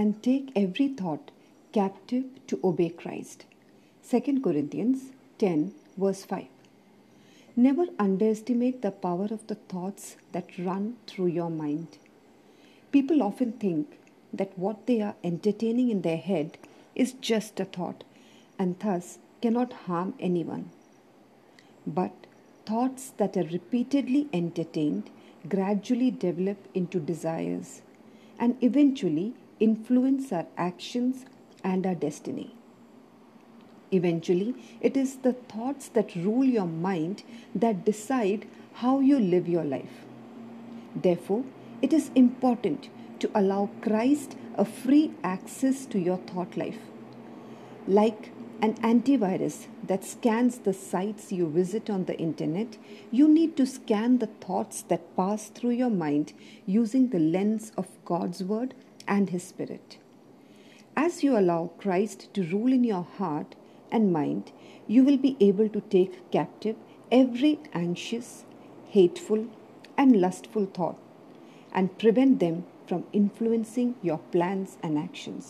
and take every thought captive to obey Christ. 2 Corinthians 10, verse 5. Never underestimate the power of the thoughts that run through your mind. People often think that what they are entertaining in their head is just a thought and thus cannot harm anyone. But thoughts that are repeatedly entertained gradually develop into desires and eventually influence our actions and our destiny. Eventually, it is the thoughts that rule your mind that decide how you live your life. Therefore, it is important to allow Christ a free access to your thought life. Like an antivirus that scans the sites you visit on the internet, you need to scan the thoughts that pass through your mind using the lens of God's Word and His Spirit. As you allow Christ to rule in your heart and mind, you will be able to take captive every anxious, hateful, and lustful thought and prevent them from influencing your plans and actions.